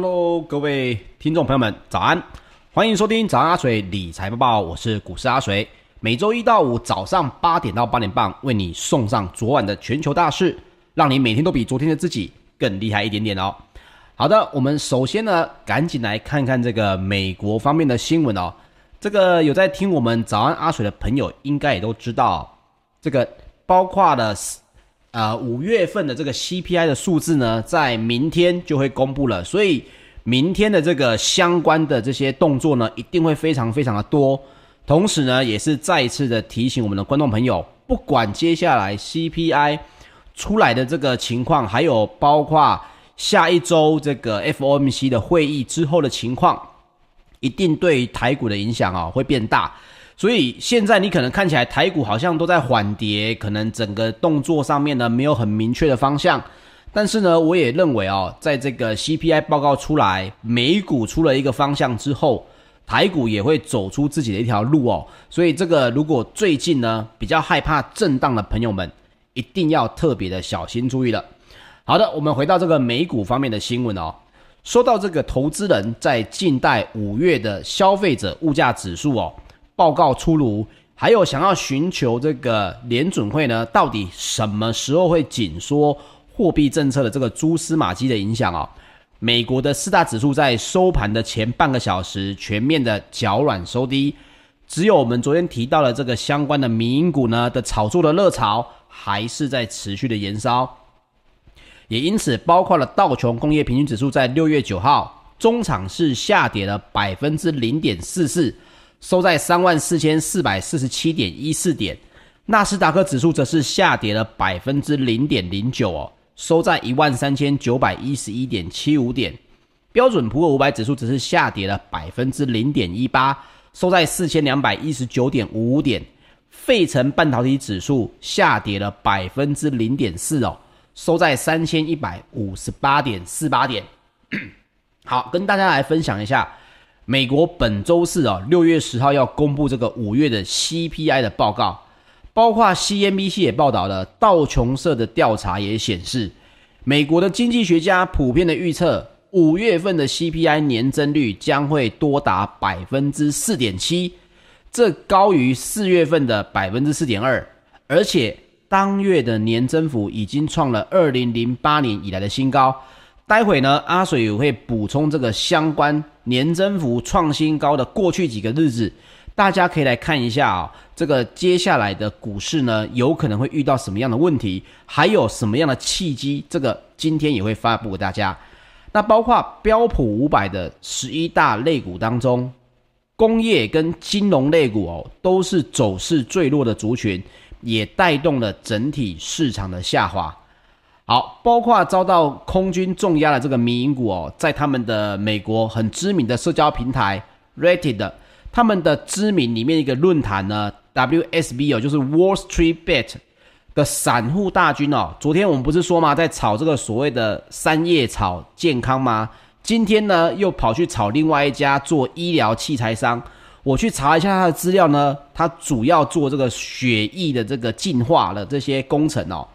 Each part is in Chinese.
Hello，各位听众朋友们，早安！欢迎收听早安阿水理财播报，我是股市阿水。每周一到五早上八点到八点半，为你送上昨晚的全球大事，让你每天都比昨天的自己更厉害一点点哦。好的，我们首先呢，赶紧来看看这个美国方面的新闻哦。这个有在听我们早安阿水的朋友，应该也都知道，这个包括了。呃，五月份的这个 CPI 的数字呢，在明天就会公布了，所以明天的这个相关的这些动作呢，一定会非常非常的多。同时呢，也是再一次的提醒我们的观众朋友，不管接下来 CPI 出来的这个情况，还有包括下一周这个 FOMC 的会议之后的情况，一定对台股的影响啊、哦、会变大。所以现在你可能看起来台股好像都在缓跌，可能整个动作上面呢没有很明确的方向。但是呢，我也认为哦，在这个 CPI 报告出来，美股出了一个方向之后，台股也会走出自己的一条路哦。所以这个如果最近呢比较害怕震荡的朋友们，一定要特别的小心注意了。好的，我们回到这个美股方面的新闻哦，说到这个投资人在近代五月的消费者物价指数哦。报告出炉，还有想要寻求这个联准会呢，到底什么时候会紧缩货币政策的这个蛛丝马迹的影响、哦？美国的四大指数在收盘的前半个小时全面的脚软收低，只有我们昨天提到的这个相关的民营股呢的炒作的热潮还是在持续的延烧，也因此包括了道琼工业平均指数在六月九号中场是下跌了百分之零点四四。收在三万四千四百四十七点一四点，纳斯达克指数则是下跌了百分之零点零九哦，收在一万三千九百一十一点七五点，标准普尔五百指数则是下跌了百分之零点一八，收在四千两百一十九点五五点，费城半导体指数下跌了百分之零点四哦，收在三千一百五十八点四八点。好，跟大家来分享一下。美国本周四啊，六月十号要公布这个五月的 CPI 的报告，包括 CNBC 也报道了，道琼社的调查也显示，美国的经济学家普遍的预测，五月份的 CPI 年增率将会多达百分之四点七，这高于四月份的百分之四点二，而且当月的年增幅已经创了二零零八年以来的新高。待会呢，阿水也会补充这个相关年增幅创新高的过去几个日子，大家可以来看一下啊、这个接下来的股市呢，有可能会遇到什么样的问题，还有什么样的契机，这个今天也会发布给大家。那包括标普五百的十一大类股当中，工业跟金融类股哦，都是走势最弱的族群，也带动了整体市场的下滑。好，包括遭到空军重压的这个民营股哦，在他们的美国很知名的社交平台 Reddit，他们的知名里面一个论坛呢，WSB 哦，就是 Wall Street Bet 的散户大军哦。昨天我们不是说嘛，在炒这个所谓的三叶草健康吗？今天呢，又跑去炒另外一家做医疗器材商。我去查一下他的资料呢，他主要做这个血液的这个净化的这些工程哦。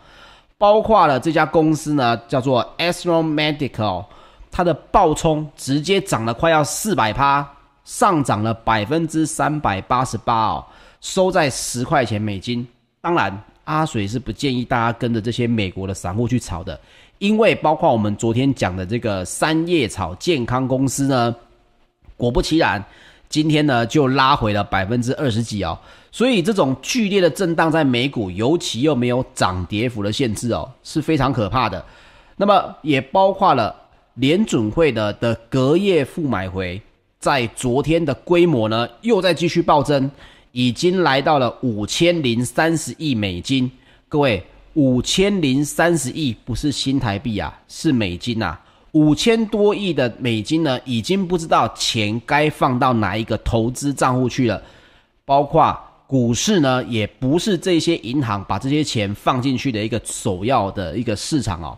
包括了这家公司呢，叫做 Astro Medical，它的暴冲直接涨了快要四百趴，上涨了百分之三百八十八哦，收在十块钱美金。当然，阿水是不建议大家跟着这些美国的散户去炒的，因为包括我们昨天讲的这个三叶草健康公司呢，果不其然，今天呢就拉回了百分之二十几哦。所以这种剧烈的震荡在美股，尤其又没有涨跌幅的限制哦，是非常可怕的。那么也包括了联准会的的隔夜负买回，在昨天的规模呢又在继续暴增，已经来到了五千零三十亿美金。各位，五千零三十亿不是新台币啊，是美金呐。五千多亿的美金呢，已经不知道钱该放到哪一个投资账户去了，包括。股市呢，也不是这些银行把这些钱放进去的一个首要的一个市场哦，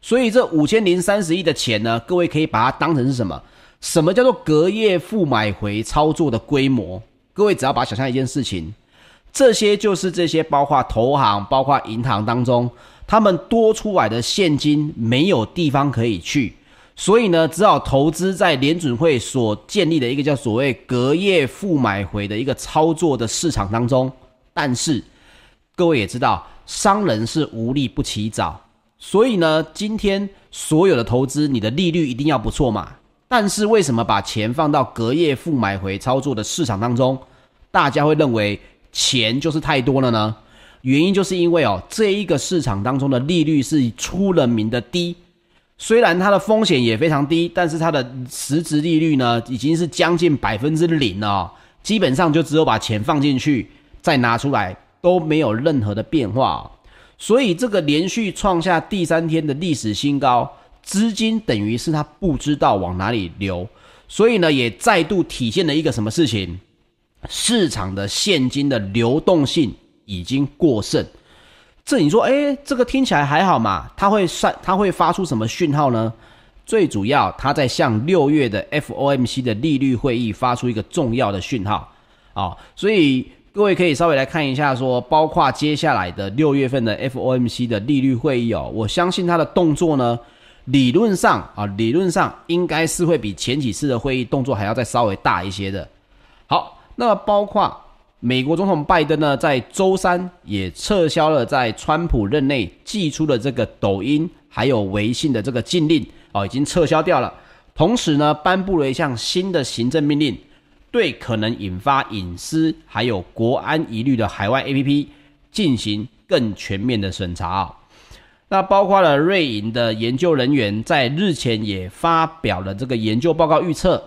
所以这五千零三十亿的钱呢，各位可以把它当成是什么？什么叫做隔夜负买回操作的规模？各位只要把想象一件事情，这些就是这些包括投行、包括银行当中，他们多出来的现金没有地方可以去，所以呢，只好投资在联准会所建立的一个叫所谓隔夜负买回的一个操作的市场当中。但是各位也知道，商人是无利不起早，所以呢，今天所有的投资，你的利率一定要不错嘛。但是为什么把钱放到隔夜负买回操作的市场当中，大家会认为钱就是太多了呢？原因就是因为哦，这一个市场当中的利率是出了名的低。虽然它的风险也非常低，但是它的实质利率呢，已经是将近百分之零了。基本上就只有把钱放进去，再拿出来都没有任何的变化。所以这个连续创下第三天的历史新高，资金等于是它不知道往哪里流，所以呢，也再度体现了一个什么事情？市场的现金的流动性已经过剩。这你说，哎，这个听起来还好嘛？它会算，它会发出什么讯号呢？最主要，它在向六月的 FOMC 的利率会议发出一个重要的讯号啊、所以各位可以稍微来看一下说，说包括接下来的六月份的 FOMC 的利率会议哦，我相信它的动作呢，理论上啊，理论上应该是会比前几次的会议动作还要再稍微大一些的。好，那么包括。美国总统拜登呢，在周三也撤销了在川普任内寄出的这个抖音还有微信的这个禁令哦，已经撤销掉了。同时呢，颁布了一项新的行政命令，对可能引发隐私还有国安疑虑的海外 APP 进行更全面的审查哦。那包括了瑞银的研究人员在日前也发表了这个研究报告，预测。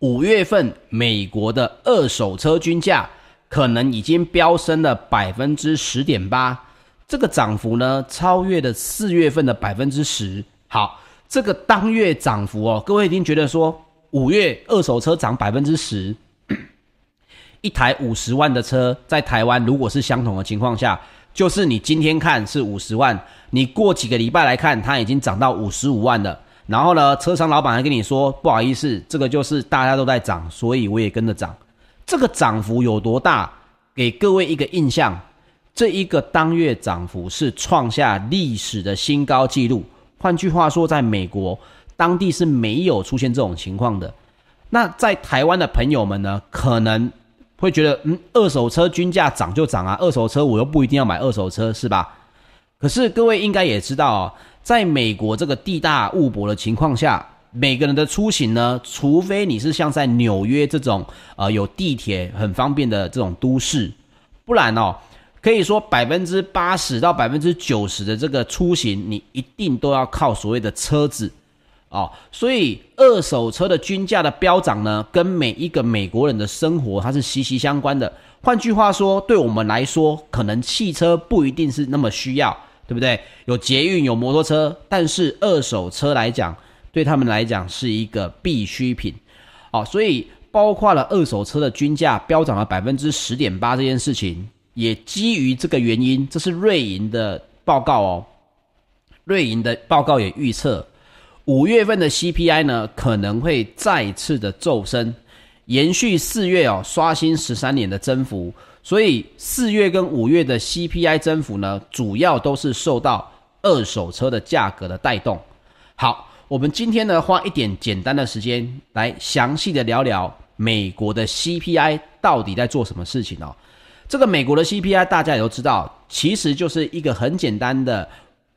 五月份美国的二手车均价可能已经飙升了百分之十点八，这个涨幅呢，超越了四月份的百分之十。好，这个当月涨幅哦，各位一定觉得说，五月二手车涨百分之十，一台五十万的车在台湾如果是相同的情况下，就是你今天看是五十万，你过几个礼拜来看，它已经涨到五十五万了。然后呢，车商老板还跟你说，不好意思，这个就是大家都在涨，所以我也跟着涨。这个涨幅有多大？给各位一个印象，这一个当月涨幅是创下历史的新高纪录。换句话说，在美国当地是没有出现这种情况的。那在台湾的朋友们呢，可能会觉得，嗯，二手车均价涨就涨啊，二手车我又不一定要买二手车，是吧？可是各位应该也知道哦。在美国这个地大物博的情况下，每个人的出行呢，除非你是像在纽约这种呃有地铁很方便的这种都市，不然哦，可以说百分之八十到百分之九十的这个出行，你一定都要靠所谓的车子哦。所以二手车的均价的飙涨呢，跟每一个美国人的生活它是息息相关的。换句话说，对我们来说，可能汽车不一定是那么需要。对不对？有捷运，有摩托车，但是二手车来讲，对他们来讲是一个必需品，哦，所以包括了二手车的均价飙涨了百分之十点八这件事情，也基于这个原因，这是瑞银的报告哦。瑞银的报告也预测，五月份的 CPI 呢可能会再次的骤升，延续四月哦刷新十三年的增幅。所以四月跟五月的 CPI 增幅呢，主要都是受到二手车的价格的带动。好，我们今天呢，花一点简单的时间来详细的聊聊美国的 CPI 到底在做什么事情哦。这个美国的 CPI 大家也都知道，其实就是一个很简单的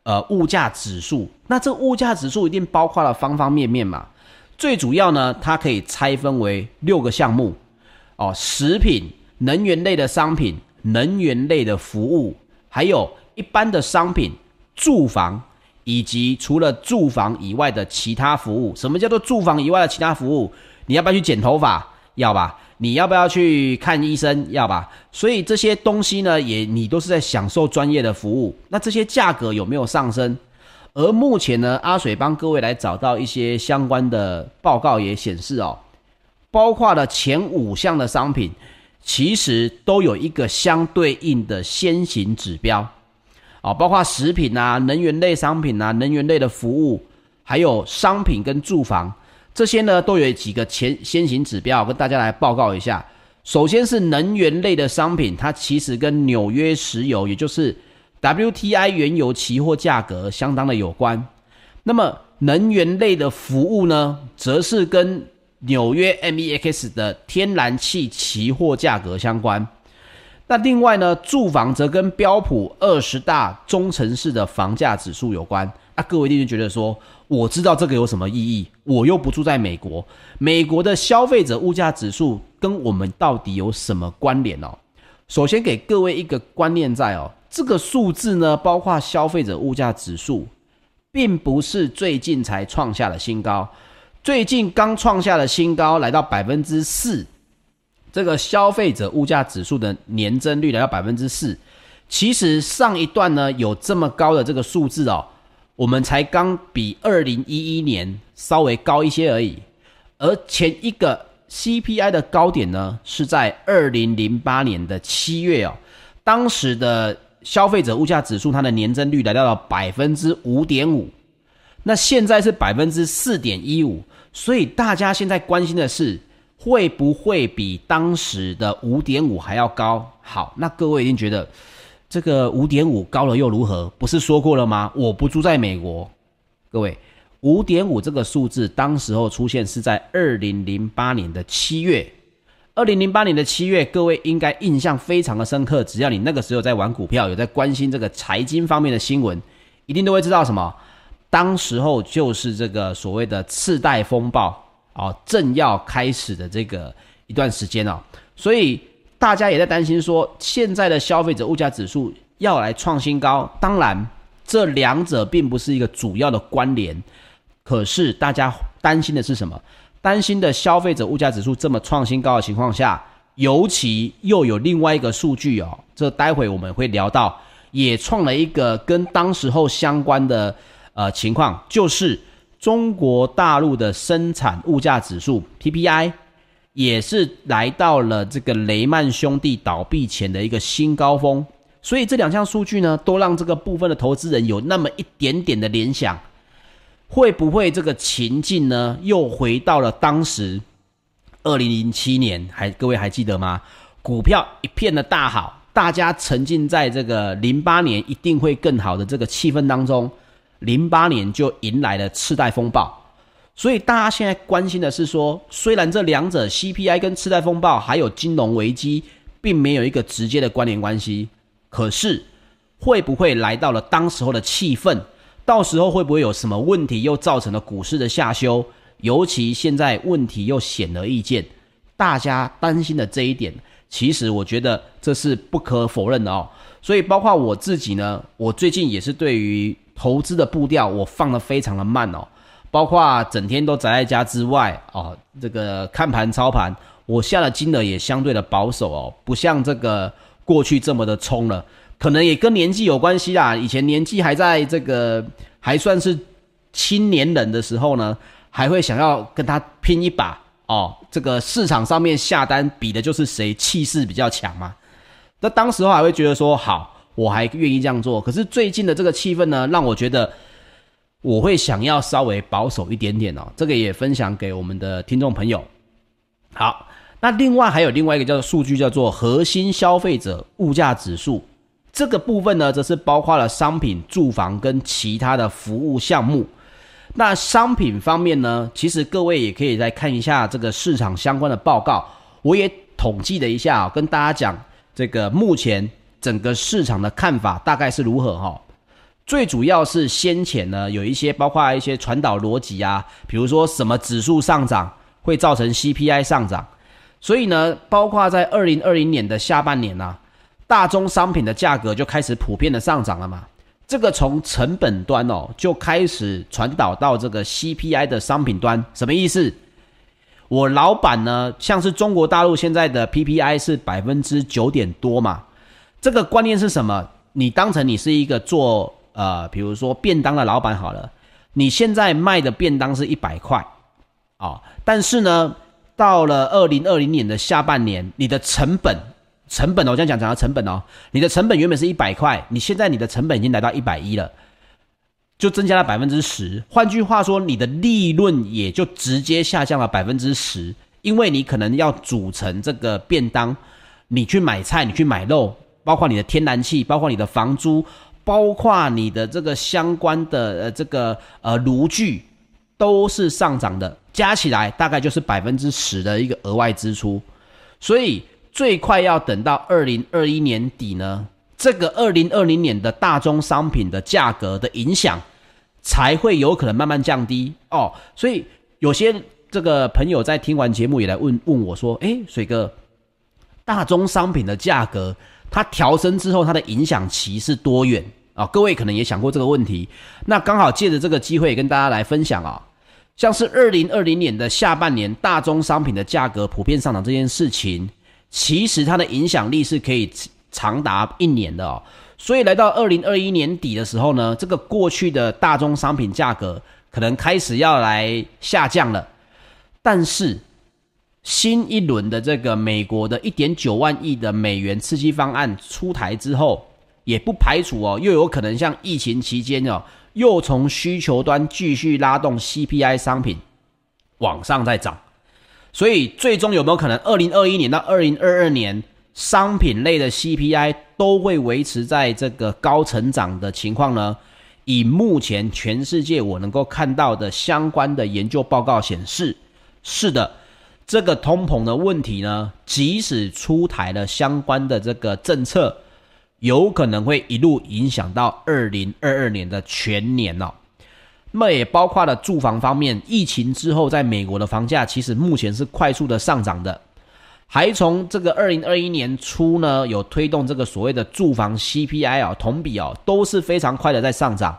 呃物价指数。那这物价指数一定包括了方方面面嘛。最主要呢，它可以拆分为六个项目哦，食品。能源类的商品、能源类的服务，还有一般的商品、住房，以及除了住房以外的其他服务。什么叫做住房以外的其他服务？你要不要去剪头发？要吧。你要不要去看医生？要吧。所以这些东西呢，也你都是在享受专业的服务。那这些价格有没有上升？而目前呢，阿水帮各位来找到一些相关的报告，也显示哦，包括了前五项的商品。其实都有一个相对应的先行指标，啊，包括食品啊、能源类商品啊、能源类的服务，还有商品跟住房这些呢，都有几个前先行指标，跟大家来报告一下。首先是能源类的商品，它其实跟纽约石油，也就是 WTI 原油期货价格相当的有关。那么能源类的服务呢，则是跟纽约 MEX 的天然气期货价格相关。那另外呢，住房则跟标普二十大中城市的房价指数有关。那各位一定就觉得说，我知道这个有什么意义？我又不住在美国，美国的消费者物价指数跟我们到底有什么关联哦？首先给各位一个观念在哦，这个数字呢，包括消费者物价指数，并不是最近才创下了新高，最近刚创下的新高来到百分之四，这个消费者物价指数的年增率来到百分之四，其实上一段呢有这么高的这个数字哦，我们才刚比二零一一年稍微高一些而已，而前一个。CPI 的高点呢，是在二零零八年的七月哦，当时的消费者物价指数，它的年增率来到了百分之五点五，那现在是百分之四点一五，所以大家现在关心的是会不会比当时的五点五还要高？好，那各位一定觉得这个五点五高了又如何？不是说过了吗？我不住在美国，各位。五点五这个数字，当时候出现是在二零零八年的七月。二零零八年的七月，各位应该印象非常的深刻。只要你那个时候在玩股票，有在关心这个财经方面的新闻，一定都会知道什么。当时候就是这个所谓的次贷风暴啊，正要开始的这个一段时间哦。所以大家也在担心说，现在的消费者物价指数要来创新高。当然，这两者并不是一个主要的关联。可是大家担心的是什么？担心的消费者物价指数这么创新高的情况下，尤其又有另外一个数据哦，这待会我们会聊到，也创了一个跟当时候相关的呃情况，就是中国大陆的生产物价指数 PPI 也是来到了这个雷曼兄弟倒闭前的一个新高峰，所以这两项数据呢，都让这个部分的投资人有那么一点点的联想。会不会这个情境呢，又回到了当时二零零七年？还各位还记得吗？股票一片的大好，大家沉浸在这个零八年一定会更好的这个气氛当中，零八年就迎来了次贷风暴。所以大家现在关心的是说，虽然这两者 CPI 跟次贷风暴还有金融危机并没有一个直接的关联关系，可是会不会来到了当时候的气氛？到时候会不会有什么问题，又造成了股市的下修？尤其现在问题又显而易见，大家担心的这一点，其实我觉得这是不可否认的哦。所以包括我自己呢，我最近也是对于投资的步调，我放的非常的慢哦。包括整天都宅在家之外哦，这个看盘操盘，我下的金额也相对的保守哦，不像这个过去这么的冲了。可能也跟年纪有关系啦。以前年纪还在这个还算是青年人的时候呢，还会想要跟他拼一把哦。这个市场上面下单比的就是谁气势比较强嘛。那当时候还会觉得说好，我还愿意这样做。可是最近的这个气氛呢，让我觉得我会想要稍微保守一点点哦。这个也分享给我们的听众朋友。好，那另外还有另外一个叫做数据，叫做核心消费者物价指数。这个部分呢，则是包括了商品、住房跟其他的服务项目。那商品方面呢，其实各位也可以来看一下这个市场相关的报告。我也统计了一下，跟大家讲这个目前整个市场的看法大概是如何哈。最主要是先前呢，有一些包括一些传导逻辑啊，比如说什么指数上涨会造成 CPI 上涨，所以呢，包括在二零二零年的下半年呢、啊。大宗商品的价格就开始普遍的上涨了嘛？这个从成本端哦就开始传导到这个 CPI 的商品端，什么意思？我老板呢，像是中国大陆现在的 PPI 是百分之九点多嘛？这个观念是什么？你当成你是一个做呃，比如说便当的老板好了，你现在卖的便当是一百块哦，但是呢，到了二零二零年的下半年，你的成本。成本哦，我这样讲讲到成本哦，你的成本原本是一百块，你现在你的成本已经来到一百一了，就增加了百分之十。换句话说，你的利润也就直接下降了百分之十，因为你可能要组成这个便当，你去买菜，你去买肉，包括你的天然气，包括你的房租，包括你的这个相关的呃这个呃炉具都是上涨的，加起来大概就是百分之十的一个额外支出，所以最快要等到二零二一年底呢，这个二零二零年的大宗商品的价格的影响才会有可能慢慢降低哦。所以有些这个朋友在听完节目也来问问我说：“诶，水哥，大宗商品的价格它调升之后，它的影响期是多远？”啊、各位可能也想过这个问题，那刚好借着这个机会跟大家来分享啊、像是二零二零年的下半年，大宗商品的价格普遍上涨这件事情，其实它的影响力是可以长达一年的哦。所以来到二零二一年底的时候呢，这个过去的大宗商品价格可能开始要来下降了，但是新一轮的这个美国的一点九万亿的美元刺激方案出台之后。也不排除哦，又有可能像疫情期间哦，又从需求端继续拉动 CPI 商品往上再涨，所以最终有没有可能，二零二一年到二零二二年商品类的 CPI 都会维持在这个高成长的情况呢？以目前全世界我能够看到的相关的研究报告显示，是的，这个通膨的问题呢，即使出台了相关的这个政策。有可能会一路影响到二零二二年的全年哦，那么也包括了住房方面，疫情之后，在美国的房价其实目前是快速的上涨的，还从这个二零二一年初呢，有推动这个所谓的住房 CPI 啊，同比哦都是非常快的在上涨，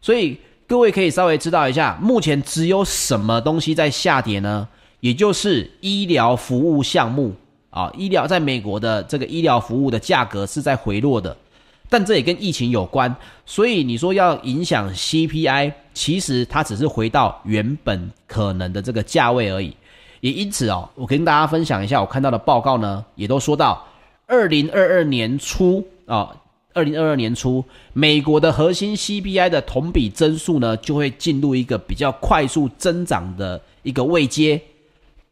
所以各位可以稍微知道一下，目前只有什么东西在下跌呢？也就是医疗服务项目。啊，医疗在美国的这个医疗服务的价格是在回落的，但这也跟疫情有关，所以你说要影响 CPI，其实它只是回到原本可能的这个价位而已。也因此哦，我跟大家分享一下我看到的报告呢，也都说到二零二二年初啊，二零二二年初美国的核心 CPI 的同比增速呢，就会进入一个比较快速增长的一个位阶，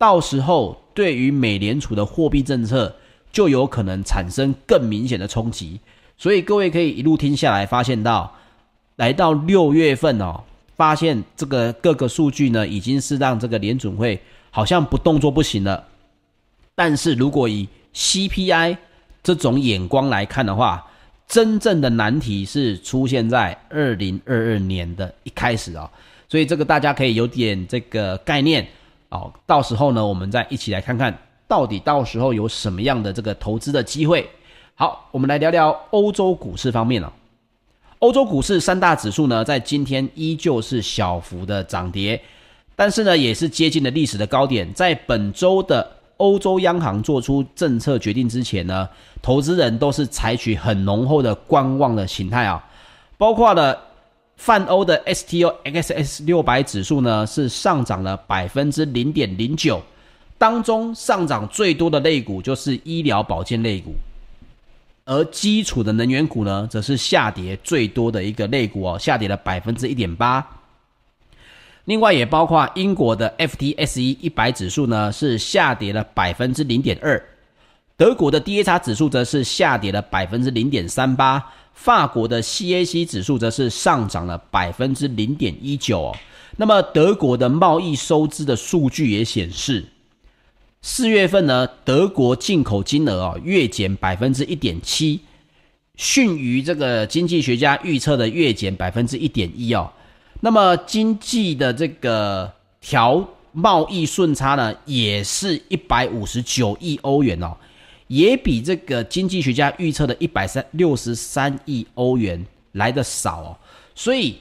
到时候。对于美联储的货币政策，就有可能产生更明显的冲击。所以各位可以一路听下来，发现到来到六月份哦，发现这个各个数据呢，已经是让这个联准会好像不动作不行了。但是如果以 CPI 这种眼光来看的话，真正的难题是出现在二零二二年的一开始啊。所以这个大家可以有点这个概念。哦，到时候呢，我们再一起来看看到底到时候有什么样的这个投资的机会。好，我们来聊聊欧洲股市方面了。欧洲股市三大指数呢，在今天依旧是小幅的涨跌，但是呢，也是接近了历史的高点。在本周的欧洲央行做出政策决定之前呢，投资人都是采取很浓厚的观望的形态啊，包括了。泛欧的 STOXX 六百指数呢，是上涨了百分之零点零九，当中上涨最多的类股就是医疗保健类股，而基础的能源股呢，则是下跌最多的一个类股哦，下跌了百分之一点八。另外也包括英国的 FTSE 一百指数呢，是下跌了百分之零点二，德国的 DAX 指数则是下跌了百分之零点三八。法国的 CAC 指数则是上涨了百分之零点一九哦。那么德国的贸易收支的数据也显示，四月份呢，德国进口金额啊月减百分之一点七，逊于这个经济学家预测的月减百分之一点一哦。那么经济的这个调贸易顺差呢，也是一百五十九亿欧元哦。也比这个经济学家预测的一百三六十三亿欧元来的少哦，所以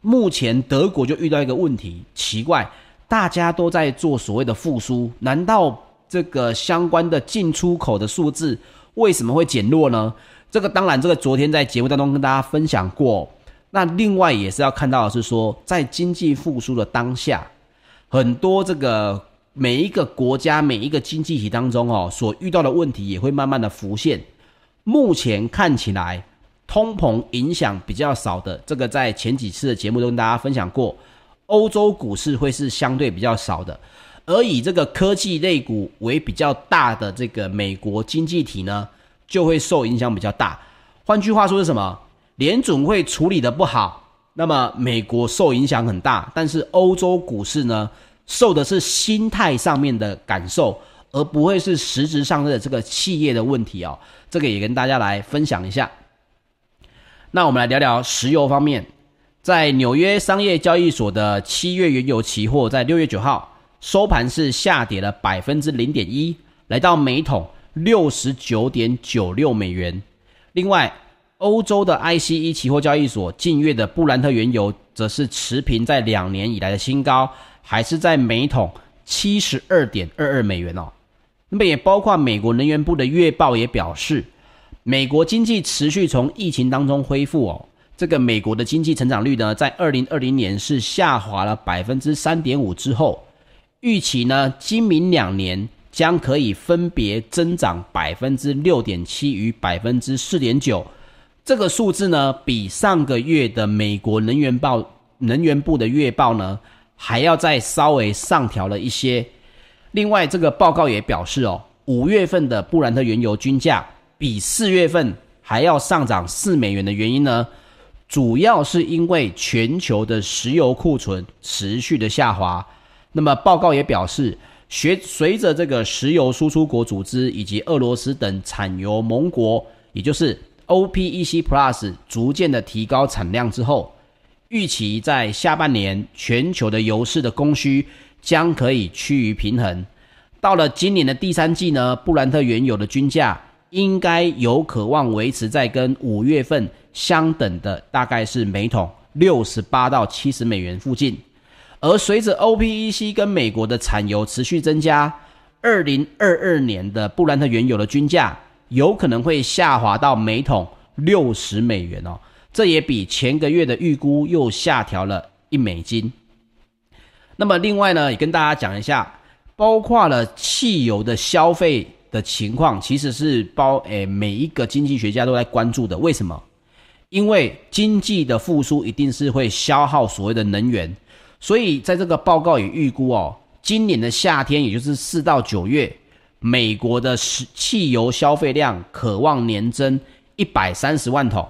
目前德国就遇到一个问题，奇怪，大家都在做所谓的复苏，难道这个相关的进出口的数字为什么会减弱呢？这个当然，这个昨天在节目当中跟大家分享过。那另外也是要看到的是说，在经济复苏的当下，很多这个。每一个国家、每一个经济体当中哦，所遇到的问题也会慢慢的浮现。目前看起来，通膨影响比较少的，这个在前几次的节目都跟大家分享过，欧洲股市会是相对比较少的。而以这个科技类股为比较大的这个美国经济体呢，就会受影响比较大。换句话说是什么？联准会处理得不好，那么美国受影响很大，但是欧洲股市呢，受的是心态上面的感受，而不会是实质上的这个企业的问题哦。这个也跟大家来分享一下。那我们来聊聊石油方面，在纽约商业交易所的七月原油期货在六月九号收盘是下跌了百分之零点一，来到每桶六十九点九六美元。另外，欧洲的 ICE 期货交易所近月的布兰特原油则是持平在两年以来的新高，还是在每桶七十二点二二美元哦。那么也包括美国能源部的月报也表示，美国经济持续从疫情当中恢复哦。这个美国的经济成长率呢，在二零二零年是下滑了百分之三点五之后，预期呢今明两年将可以分别增长百分之六点七与百分之四点九。这个数字呢，比上个月的美国能源报能源部的月报呢，还要再稍微上调了一些。另外，这个报告也表示哦，五月份的布兰特原油均价比四月份还要上涨四美元的原因呢，主要是因为全球的石油库存持续的下滑。那么，报告也表示，随随着这个石油输出国组织以及俄罗斯等产油盟国，也就是 OPEC Plus 逐渐的提高产量之后，预期在下半年全球的油市的供需将可以趋于平衡。到了今年的第三季呢，布兰特原油的均价应该有可望维持在跟五月份相等的，大概是每桶六十八到七十美元附近。而随着 OPEC 跟美国的产油持续增加，二零二二年的布兰特原油的均价。有可能会下滑到每桶六十美元哦，这也比前个月的预估又下调了一美金。那么另外呢，也跟大家讲一下，包括了汽油的消费的情况，其实是包诶每一个经济学家都在关注的。为什么？因为经济的复苏一定是会消耗所谓的能源，所以在这个报告也预估哦，今年的夏天，也就是四到九月。美国的汽油消费量可望年增一百三十万桶，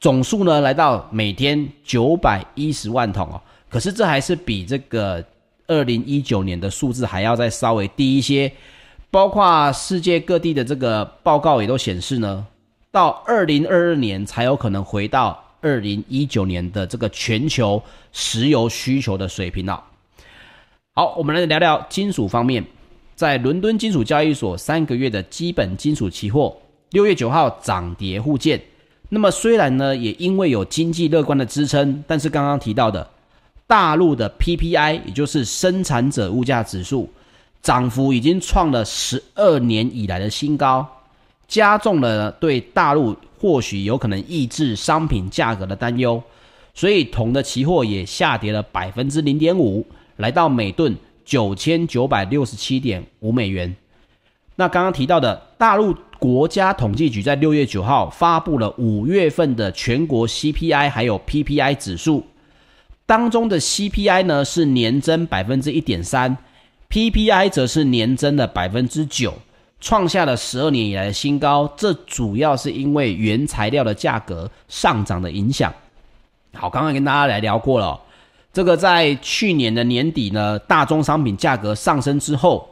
总数呢来到每天九百一十万桶哦。可是这还是比这个二零一九年的数字还要再稍微低一些。包括世界各地的这个报告也都显示呢，到二零二二年才有可能回到二零一九年的这个全球石油需求的水平了。好，我们来聊聊金属方面。在伦敦金属交易所三个月的基本金属期货，六月九号涨跌互见。那么虽然呢，也因为有经济乐观的支撑，但是刚刚提到的大陆的 PPI，也就是生产者物价指数，涨幅已经创了十二年以来的新高，加重了对大陆或许有可能抑制商品价格的担忧。所以铜的期货也下跌了百分之零点五，来到每吨。九千九百六十七点五美元。那刚刚提到的大陆国家统计局在六月九号发布了五月份的全国 CPI 还有 PPI 指数，当中的 CPI 呢是年增百分之一点三，PPI 则是年增了百分之九，创下了十二年以来的新高。这主要是因为原材料的价格上涨的影响。好，刚刚跟大家来聊过了。这个在去年的年底呢，大宗商品价格上升之后，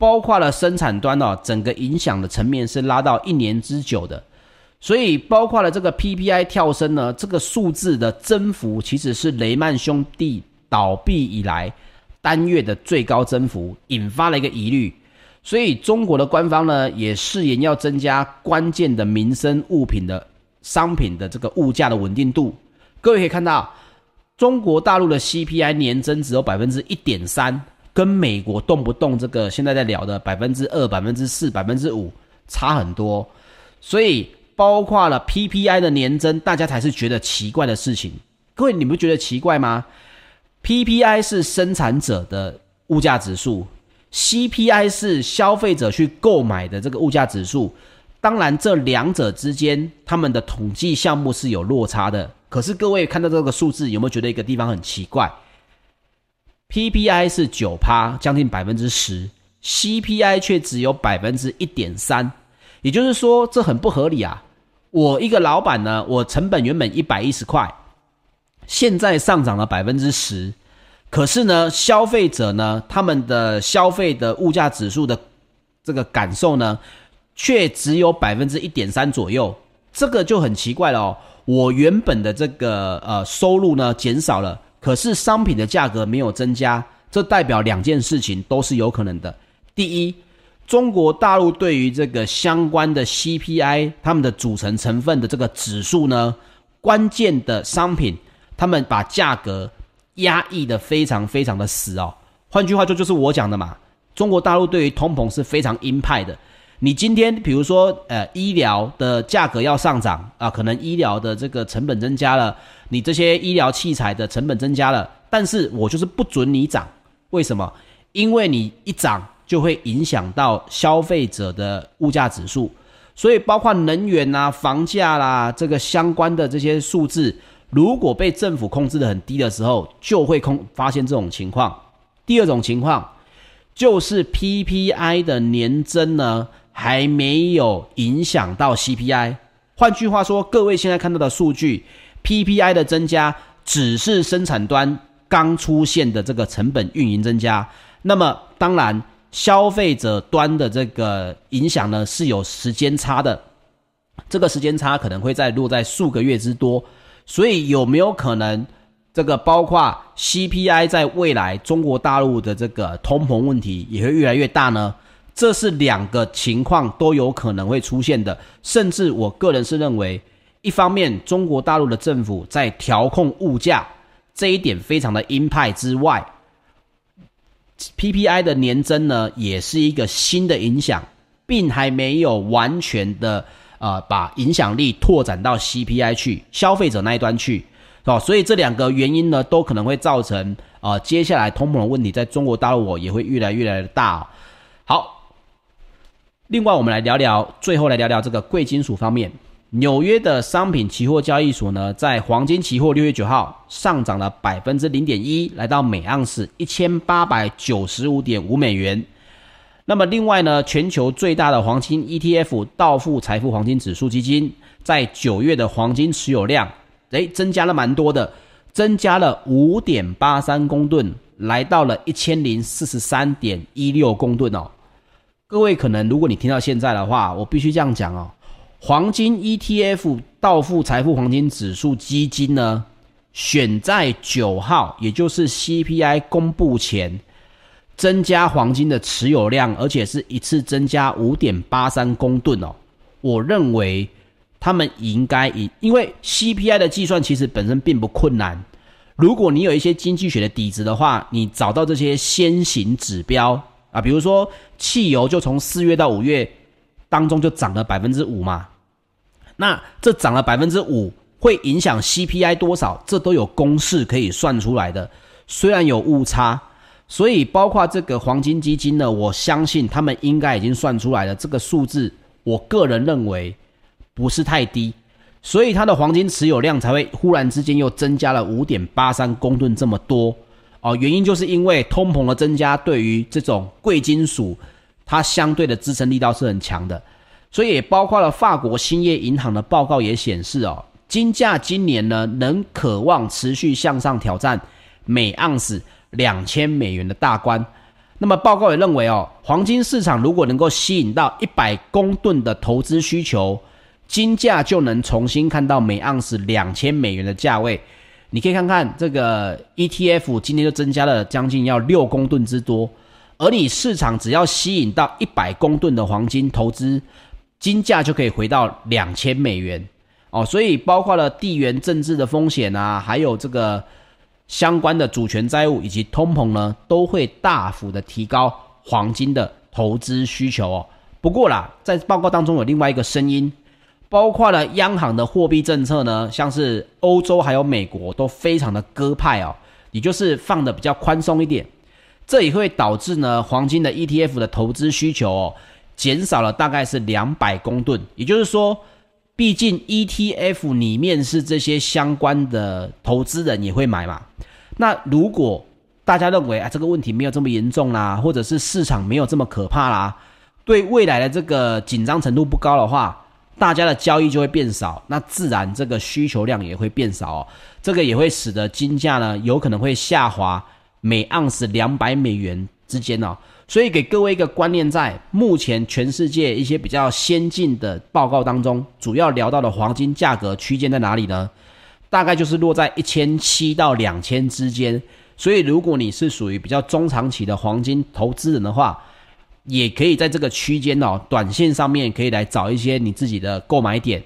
包括了生产端哦，整个影响的层面是拉到一年之久的，所以包括了这个 PPI 跳升呢，这个数字的增幅其实是雷曼兄弟倒闭以来单月的最高增幅，引发了一个疑虑，所以中国的官方呢也誓言要增加关键的民生物品的商品的这个物价的稳定度，各位可以看到。中国大陆的 CPI 年增只有百分之一点三，跟美国动不动这个现在在聊的百分之二、百分之四、百分之五差很多，所以包括了 PPI 的年增，大家才是觉得奇怪的事情。各位，你不觉得奇怪吗？PPI 是生产者的物价指数，CPI 是消费者去购买的这个物价指数。当然，这两者之间他们的统计项目是有落差的。可是各位看到这个数字，有没有觉得一个地方很奇怪？PPI 是九趴，将近百分之十，CPI 却只有百分之一点三，也就是说这很不合理啊！我一个老板呢，我成本原本一百一十块，现在上涨了百分之十，可是呢，消费者呢，他们的消费的物价指数的这个感受呢，却只有百分之一点三左右，这个就很奇怪了哦。我原本的这个呃收入呢减少了，可是商品的价格没有增加，这代表两件事情都是有可能的。第一，中国大陆对于这个相关的 CPI，他们的组成成分的这个指数呢，关键的商品，他们把价格压抑得非常非常的死哦。换句话说，就是我讲的嘛，中国大陆对于通膨是非常鹰派的。你今天比如说，呃，医疗的价格要上涨啊，可能医疗的这个成本增加了，你这些医疗器材的成本增加了，但是我就是不准你涨，为什么？因为你一涨就会影响到消费者的物价指数，所以包括能源啊、房价啦，这个相关的这些数字，如果被政府控制得很低的时候，就会空发现这种情况。第二种情况就是 PPI 的年增呢。还没有影响到 CPI。换句话说，各位现在看到的数据，PPI 的增加只是生产端刚出现的这个成本运营增加。那么，当然消费者端的这个影响呢是有时间差的，这个时间差可能会在落在数个月之多。所以，有没有可能这个包括 CPI 在未来中国大陆的这个通膨问题也会越来越大呢？这是两个情况都有可能会出现的，甚至我个人是认为，一方面中国大陆的政府在调控物价这一点非常的鹰派之外，PPI 的年增呢也是一个新的影响，并还没有完全的呃把影响力拓展到 CPI 去消费者那一端去，哦，所以这两个原因呢都可能会造成呃接下来通膨的问题在中国大陆我也会越来越来的大哦。好。另外，我们来聊聊，最后来聊聊这个贵金属方面。纽约的商品期货交易所呢，在黄金期货六月九号上涨了百分之零点一，来到每盎司一千八百九十五点五美元。那么，另外呢，全球最大的黄金 ETF 道富财富黄金指数基金，在九月的黄金持有量，诶，增加了蛮多的，增加了五点八三公吨，来到了一千零四十三点一六公吨哦。各位可能，如果你听到现在的话，我必须这样讲哦。黄金 ETF 道富财富黄金指数基金呢，选在九号，也就是 CPI 公布前，增加黄金的持有量，而且是一次增加五点八三公吨哦。我认为他们应该以，因为 CPI 的计算其实本身并不困难。如果你有一些经济学的底子的话，你找到这些先行指标。啊，比如说汽油就从四月到五月当中就涨了百分之五嘛，那这涨了百分之五会影响 CPI 多少？这都有公式可以算出来的。虽然有误差，所以包括这个黄金基金呢，我相信他们应该已经算出来了。这个数字，我个人认为不是太低，所以它的黄金持有量才会忽然之间又增加了五点八三公吨这么多。哦，原因就是因为通膨的增加，对于这种贵金属，它相对的支撑力道是很强的，所以也包括了法国兴业银行的报告也显示，哦，金价今年呢能渴望持续向上挑战每盎司两千美元的大关。那么报告也认为，哦，黄金市场如果能够吸引到一百公吨的投资需求，金价就能重新看到每盎司两千美元的价位。你可以看看这个 ETF 今天就增加了将近要六公吨之多，而你市场只要吸引到一百公吨的黄金投资，金价就可以回到两千美元哦。所以包括了地缘政治的风险啊，还有这个相关的主权债务以及通膨呢，都会大幅的提高黄金的投资需求哦。不过啦，在报告当中有另外一个声音。包括了央行的货币政策呢，像是欧洲还有美国都非常的鸽派哦，也就是放的比较宽松一点，这也会导致呢黄金的 ETF 的投资需求哦减少了大概是两百公吨，也就是说，毕竟 ETF 里面是这些相关的投资人也会买嘛，那如果大家认为啊这个问题没有这么严重啦，或者是市场没有这么可怕啦，对未来的这个紧张程度不高的话。大家的交易就会变少，那自然这个需求量也会变少哦。这个也会使得金价呢有可能会下滑每盎司两百美元之间哦。所以给各位一个观念在，在目前全世界一些比较先进的报告当中，主要聊到的黄金价格区间在哪里呢？大概就是落在一千七到两千之间。所以如果你是属于比较中长期的黄金投资人的话，也可以在这个区间哦，短线上面可以来找一些你自己的购买点，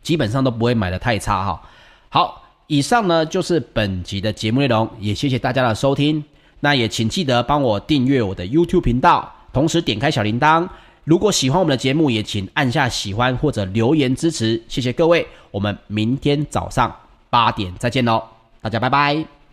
基本上都不会买得太差哈。好，以上呢就是本集的节目内容，也谢谢大家的收听。那也请记得帮我订阅我的 YouTube 频道，同时点开小铃铛。如果喜欢我们的节目，也请按下喜欢或者留言支持，谢谢各位。我们明天早上八点再见喽，大家拜拜。